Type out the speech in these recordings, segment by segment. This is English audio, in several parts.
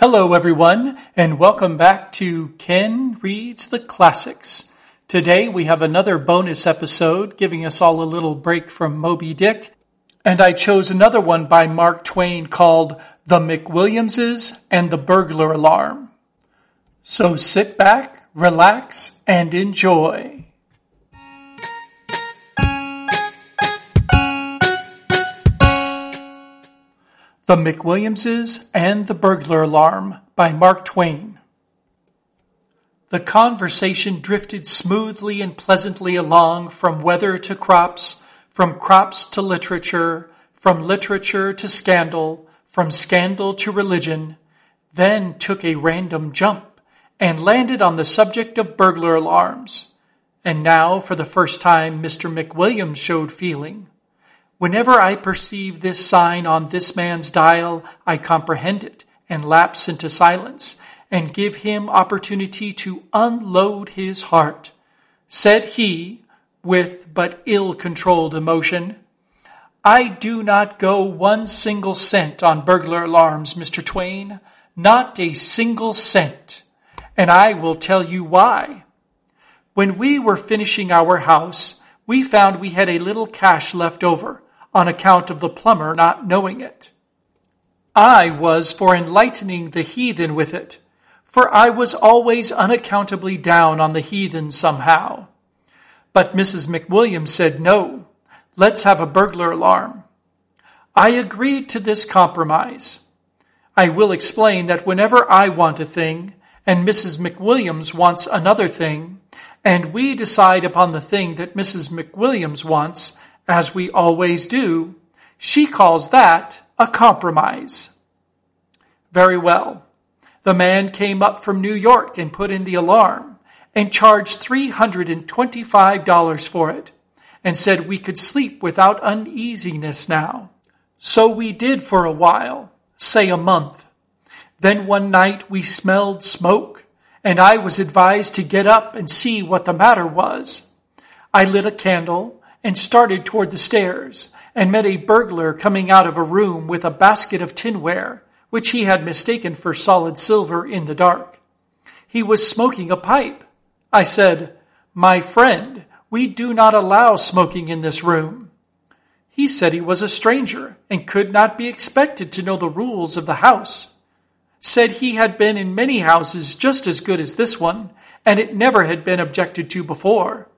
Hello, everyone, and welcome back to Ken Reads the Classics. Today we have another bonus episode giving us all a little break from Moby Dick, and I chose another one by Mark Twain called The McWilliamses and the Burglar Alarm. So sit back, relax, and enjoy. The McWilliamses and the Burglar Alarm by Mark Twain. The conversation drifted smoothly and pleasantly along from weather to crops, from crops to literature, from literature to scandal, from scandal to religion, then took a random jump and landed on the subject of burglar alarms. And now, for the first time, Mr. McWilliams showed feeling. Whenever I perceive this sign on this man's dial, I comprehend it and lapse into silence and give him opportunity to unload his heart. Said he, with but ill controlled emotion, I do not go one single cent on burglar alarms, Mr. Twain, not a single cent. And I will tell you why. When we were finishing our house, we found we had a little cash left over on account of the plumber not knowing it. I was for enlightening the heathen with it, for I was always unaccountably down on the heathen somehow. But Mrs. McWilliams said, no, let's have a burglar alarm. I agreed to this compromise. I will explain that whenever I want a thing and Mrs. McWilliams wants another thing, and we decide upon the thing that Mrs. McWilliams wants, as we always do, she calls that a compromise. Very well. The man came up from New York and put in the alarm and charged $325 for it and said we could sleep without uneasiness now. So we did for a while, say a month. Then one night we smelled smoke and I was advised to get up and see what the matter was. I lit a candle and started toward the stairs and met a burglar coming out of a room with a basket of tinware, which he had mistaken for solid silver in the dark. He was smoking a pipe. I said, My friend, we do not allow smoking in this room. He said he was a stranger and could not be expected to know the rules of the house. Said he had been in many houses just as good as this one, and it never had been objected to before.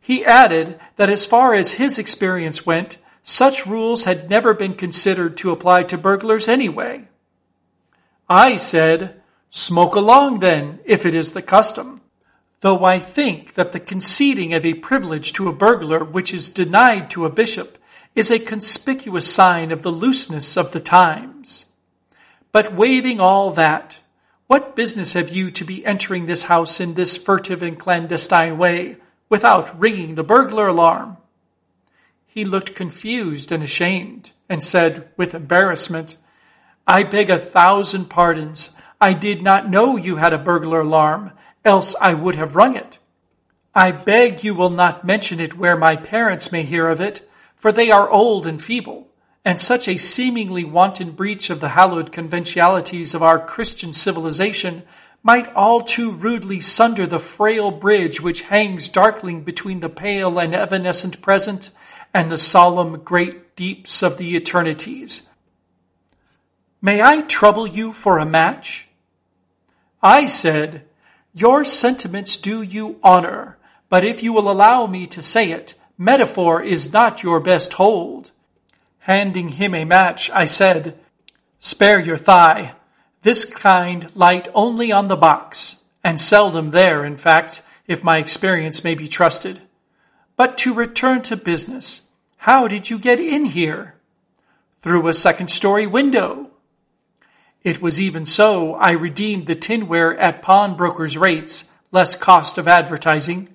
He added that as far as his experience went, such rules had never been considered to apply to burglars anyway. I said, Smoke along then, if it is the custom. Though I think that the conceding of a privilege to a burglar which is denied to a bishop is a conspicuous sign of the looseness of the times. But waiving all that, what business have you to be entering this house in this furtive and clandestine way, without ringing the burglar alarm. He looked confused and ashamed and said with embarrassment, I beg a thousand pardons. I did not know you had a burglar alarm, else I would have rung it. I beg you will not mention it where my parents may hear of it, for they are old and feeble, and such a seemingly wanton breach of the hallowed conventionalities of our Christian civilization might all too rudely sunder the frail bridge which hangs darkling between the pale and evanescent present and the solemn great deeps of the eternities. May I trouble you for a match? I said, Your sentiments do you honor, but if you will allow me to say it, metaphor is not your best hold. Handing him a match, I said, Spare your thigh. This kind light only on the box, and seldom there, in fact, if my experience may be trusted. But to return to business, how did you get in here? Through a second story window. It was even so I redeemed the tinware at pawnbrokers' rates, less cost of advertising,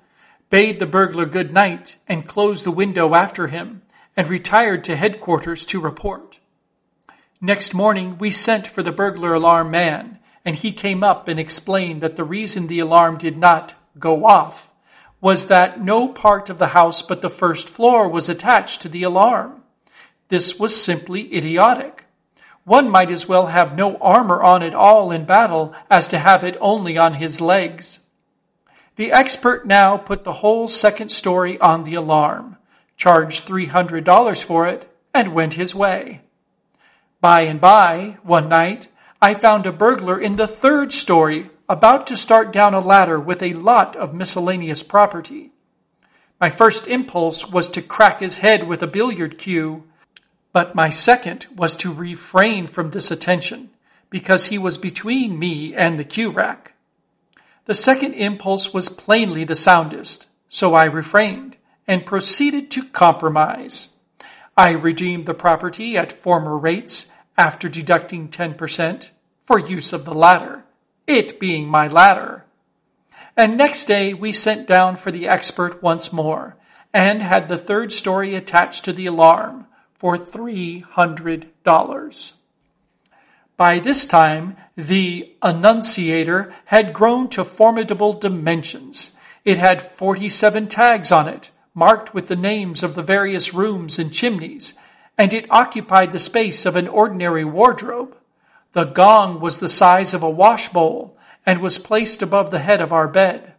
bade the burglar good night, and closed the window after him, and retired to headquarters to report. Next morning, we sent for the burglar alarm man, and he came up and explained that the reason the alarm did not go off was that no part of the house but the first floor was attached to the alarm. This was simply idiotic. One might as well have no armor on at all in battle as to have it only on his legs. The expert now put the whole second story on the alarm, charged $300 for it, and went his way. By and by, one night, I found a burglar in the third story about to start down a ladder with a lot of miscellaneous property. My first impulse was to crack his head with a billiard cue, but my second was to refrain from this attention because he was between me and the cue rack. The second impulse was plainly the soundest, so I refrained and proceeded to compromise. I redeemed the property at former rates after deducting 10% for use of the ladder, it being my ladder. And next day we sent down for the expert once more and had the third story attached to the alarm for $300. By this time, the Annunciator had grown to formidable dimensions. It had 47 tags on it, marked with the names of the various rooms and chimneys, and it occupied the space of an ordinary wardrobe. The gong was the size of a washbowl and was placed above the head of our bed.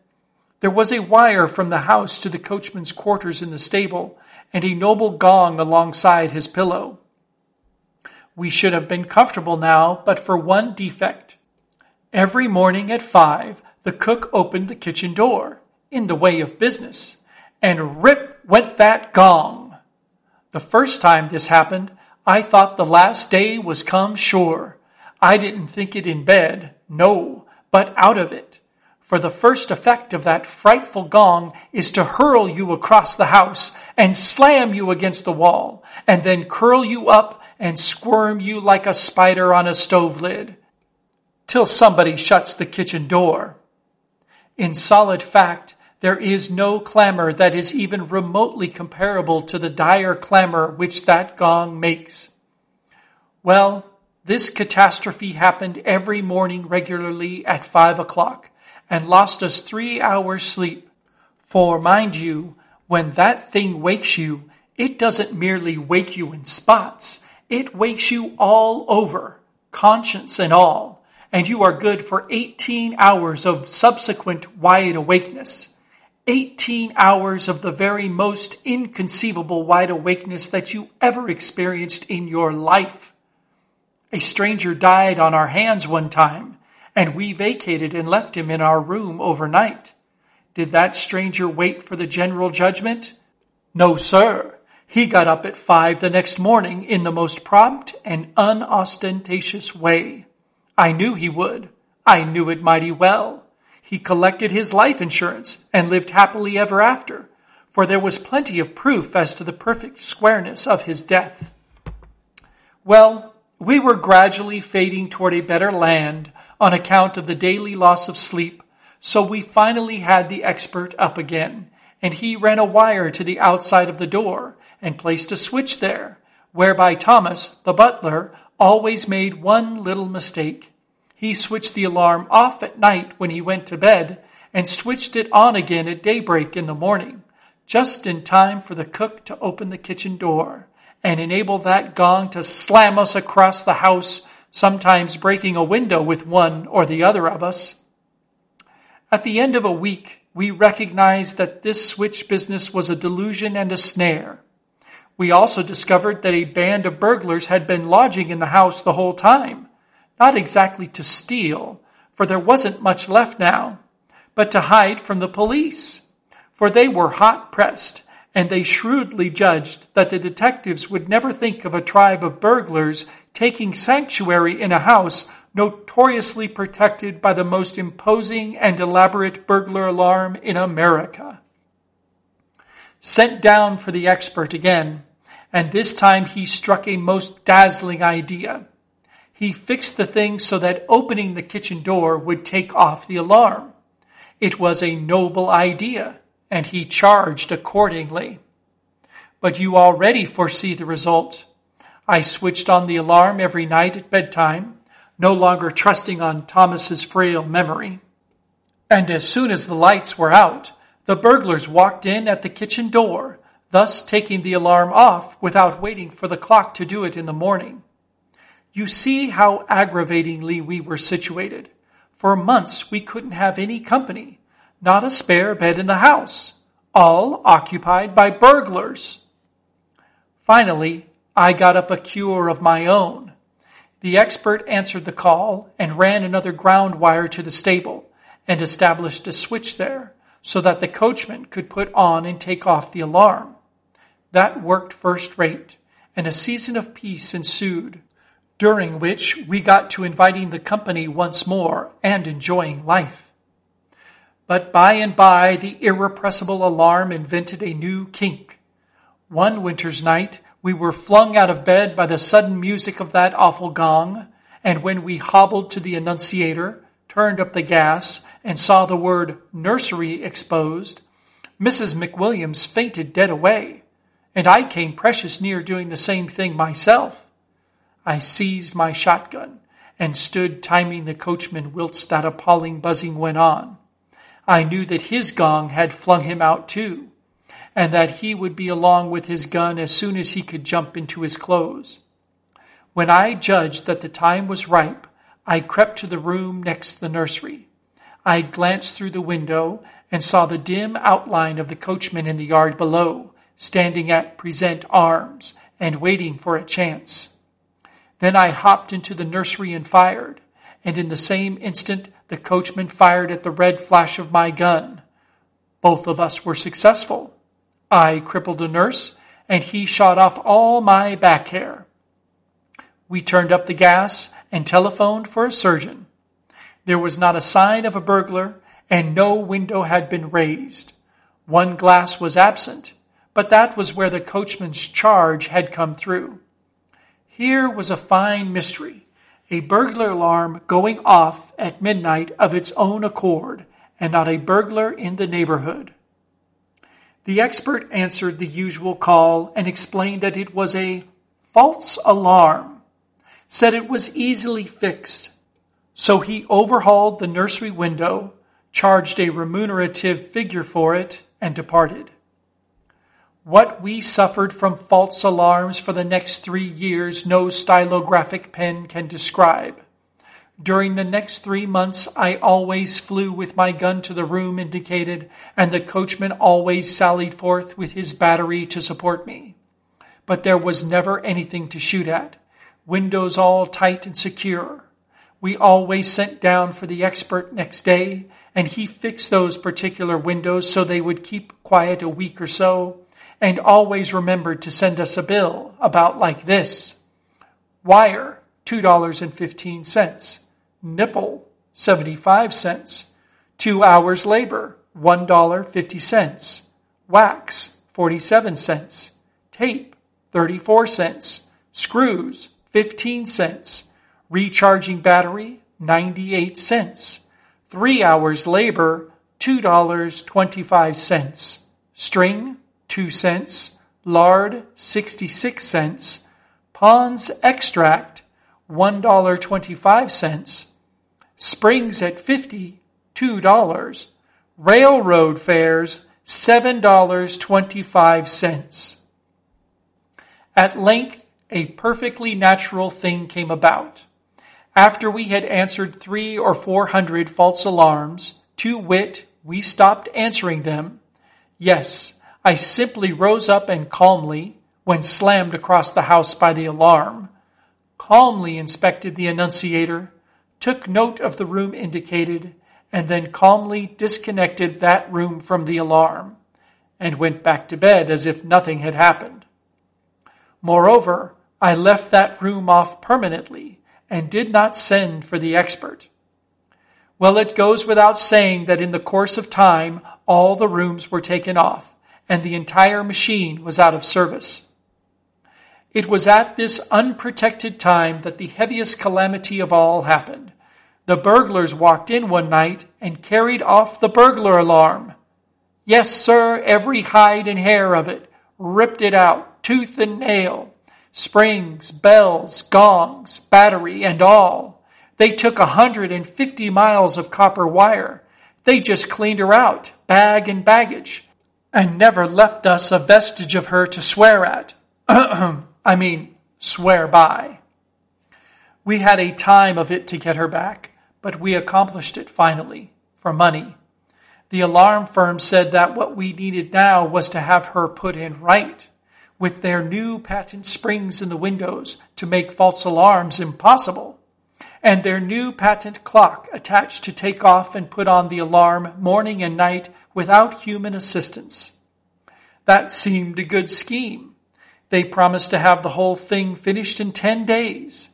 There was a wire from the house to the coachman's quarters in the stable, and a noble gong alongside his pillow. We should have been comfortable now, but for one defect. Every morning at five, the cook opened the kitchen door, in the way of business, and rip went that gong. The first time this happened, I thought the last day was come sure. I didn't think it in bed, no, but out of it. For the first effect of that frightful gong is to hurl you across the house and slam you against the wall, and then curl you up and squirm you like a spider on a stove lid till somebody shuts the kitchen door. In solid fact, there is no clamor that is even remotely comparable to the dire clamor which that gong makes. Well, this catastrophe happened every morning regularly at five o'clock and lost us three hours sleep. For mind you, when that thing wakes you, it doesn't merely wake you in spots. It wakes you all over, conscience and all, and you are good for 18 hours of subsequent wide awakeness. 18 hours of the very most inconceivable wide awakeness that you ever experienced in your life. A stranger died on our hands one time, and we vacated and left him in our room overnight. Did that stranger wait for the general judgment? No, sir. He got up at five the next morning in the most prompt and unostentatious way. I knew he would. I knew it mighty well. He collected his life insurance and lived happily ever after, for there was plenty of proof as to the perfect squareness of his death. Well, we were gradually fading toward a better land on account of the daily loss of sleep, so we finally had the expert up again, and he ran a wire to the outside of the door and placed a switch there, whereby Thomas, the butler, always made one little mistake. He switched the alarm off at night when he went to bed and switched it on again at daybreak in the morning, just in time for the cook to open the kitchen door and enable that gong to slam us across the house, sometimes breaking a window with one or the other of us. At the end of a week, we recognized that this switch business was a delusion and a snare. We also discovered that a band of burglars had been lodging in the house the whole time, not exactly to steal, for there wasn't much left now, but to hide from the police, for they were hot pressed, and they shrewdly judged that the detectives would never think of a tribe of burglars taking sanctuary in a house notoriously protected by the most imposing and elaborate burglar alarm in America sent down for the expert again, and this time he struck a most dazzling idea. He fixed the thing so that opening the kitchen door would take off the alarm. It was a noble idea, and he charged accordingly. But you already foresee the result. I switched on the alarm every night at bedtime, no longer trusting on Thomas's frail memory. And as soon as the lights were out, the burglars walked in at the kitchen door, thus taking the alarm off without waiting for the clock to do it in the morning. You see how aggravatingly we were situated. For months we couldn't have any company, not a spare bed in the house, all occupied by burglars. Finally, I got up a cure of my own. The expert answered the call and ran another ground wire to the stable and established a switch there so that the coachman could put on and take off the alarm. That worked first rate, and a season of peace ensued during which we got to inviting the company once more and enjoying life. But by and by, the irrepressible alarm invented a new kink. One winter's night, we were flung out of bed by the sudden music of that awful gong, and when we hobbled to the annunciator, turned up the gas, and saw the word nursery exposed, Mrs. McWilliams fainted dead away, and I came precious near doing the same thing myself. I seized my shotgun and stood timing the coachman whilst that appalling buzzing went on. I knew that his gong had flung him out too, and that he would be along with his gun as soon as he could jump into his clothes. When I judged that the time was ripe, I crept to the room next the nursery. I glanced through the window and saw the dim outline of the coachman in the yard below, standing at present arms and waiting for a chance. Then I hopped into the nursery and fired, and in the same instant the coachman fired at the red flash of my gun. Both of us were successful. I crippled a nurse, and he shot off all my back hair. We turned up the gas and telephoned for a surgeon. There was not a sign of a burglar, and no window had been raised. One glass was absent, but that was where the coachman's charge had come through. Here was a fine mystery, a burglar alarm going off at midnight of its own accord, and not a burglar in the neighborhood. The expert answered the usual call and explained that it was a false alarm, said it was easily fixed. So he overhauled the nursery window, charged a remunerative figure for it, and departed. What we suffered from false alarms for the next three years no stylographic pen can describe. During the next three months, I always flew with my gun to the room indicated, and the coachman always sallied forth with his battery to support me. But there was never anything to shoot at. Windows all tight and secure. We always sent down for the expert next day, and he fixed those particular windows so they would keep quiet a week or so, and always remembered to send us a bill about like this. Wire, $2.15. Nipple, 75 cents. Two hours labor, $1.50. Wax, 47 cents. Tape, 34 cents. Screws, 15 cents. Recharging battery, 98 cents. Three hours labor, $2.25. String, 2 cents, lard 66 cents, Pond's extract $1.25, springs at 50 $2, railroad fares $7.25. At length, a perfectly natural thing came about. After we had answered three or four hundred false alarms, to wit, we stopped answering them. Yes, I simply rose up and calmly, when slammed across the house by the alarm, calmly inspected the annunciator, took note of the room indicated, and then calmly disconnected that room from the alarm, and went back to bed as if nothing had happened. Moreover, I left that room off permanently and did not send for the expert. Well, it goes without saying that in the course of time, all the rooms were taken off and the entire machine was out of service. It was at this unprotected time that the heaviest calamity of all happened. The burglars walked in one night and carried off the burglar alarm. Yes, sir, every hide and hair of it, ripped it out, tooth and nail, springs, bells, gongs, battery, and all. They took a hundred and fifty miles of copper wire. They just cleaned her out, bag and baggage and never left us a vestige of her to swear at. I mean, swear by. We had a time of it to get her back, but we accomplished it finally, for money. The alarm firm said that what we needed now was to have her put in right, with their new patent springs in the windows to make false alarms impossible, and their new patent clock attached to take off and put on the alarm morning and night without human assistance. That seemed a good scheme. They promised to have the whole thing finished in 10 days.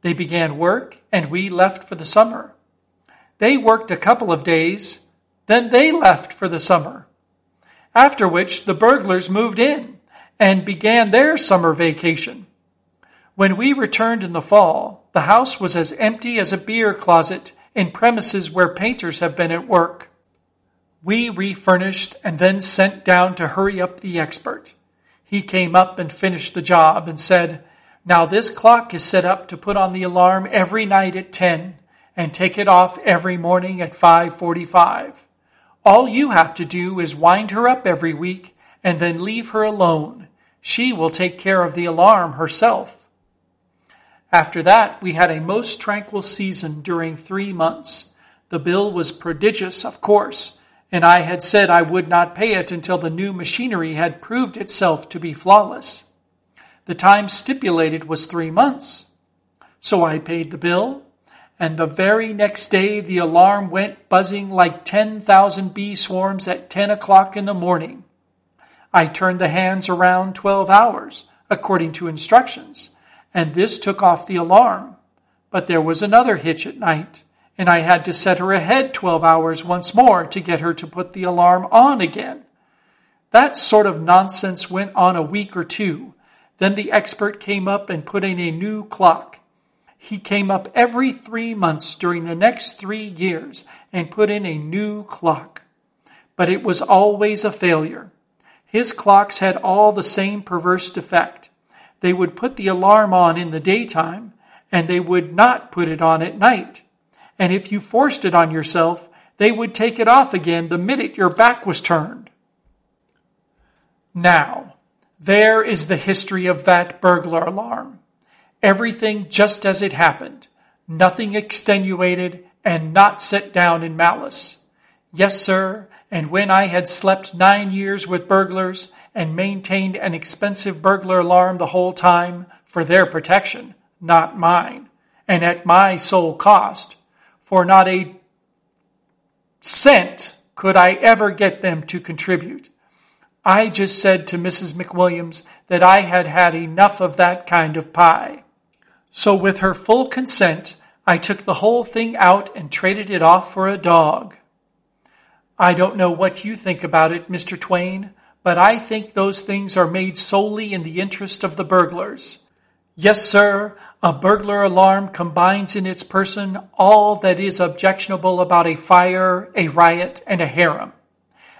They began work and we left for the summer. They worked a couple of days, then they left for the summer. After which the burglars moved in and began their summer vacation. When we returned in the fall, the house was as empty as a beer closet in premises where painters have been at work. We refurnished and then sent down to hurry up the expert. He came up and finished the job and said, now this clock is set up to put on the alarm every night at 10 and take it off every morning at 545. All you have to do is wind her up every week and then leave her alone. She will take care of the alarm herself. After that, we had a most tranquil season during three months. The bill was prodigious, of course, and I had said I would not pay it until the new machinery had proved itself to be flawless. The time stipulated was three months. So I paid the bill, and the very next day the alarm went buzzing like 10,000 bee swarms at 10 o'clock in the morning. I turned the hands around 12 hours, according to instructions, and this took off the alarm. But there was another hitch at night, and I had to set her ahead 12 hours once more to get her to put the alarm on again. That sort of nonsense went on a week or two, then the expert came up and put in a new clock. He came up every three months during the next three years and put in a new clock. But it was always a failure. His clocks had all the same perverse defect. They would put the alarm on in the daytime and they would not put it on at night. And if you forced it on yourself, they would take it off again the minute your back was turned. Now, there is the history of that burglar alarm. Everything just as it happened. Nothing extenuated and not set down in malice. Yes, sir, and when I had slept nine years with burglars and maintained an expensive burglar alarm the whole time for their protection, not mine, and at my sole cost, for not a cent could I ever get them to contribute. I just said to Mrs. McWilliams that I had had enough of that kind of pie. So with her full consent, I took the whole thing out and traded it off for a dog. I don't know what you think about it, Mr. Twain, but I think those things are made solely in the interest of the burglars. Yes, sir, a burglar alarm combines in its person all that is objectionable about a fire, a riot, and a harem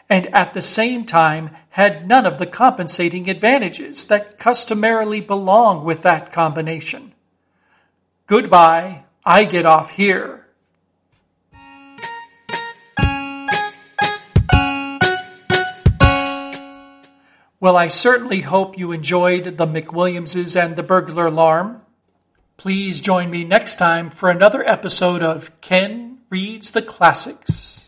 and at the same time had none of the compensating advantages that customarily belong with that combination. Goodbye, I get off here. Well, I certainly hope you enjoyed the McWilliamses and the burglar alarm. Please join me next time for another episode of Ken Reads the Classics.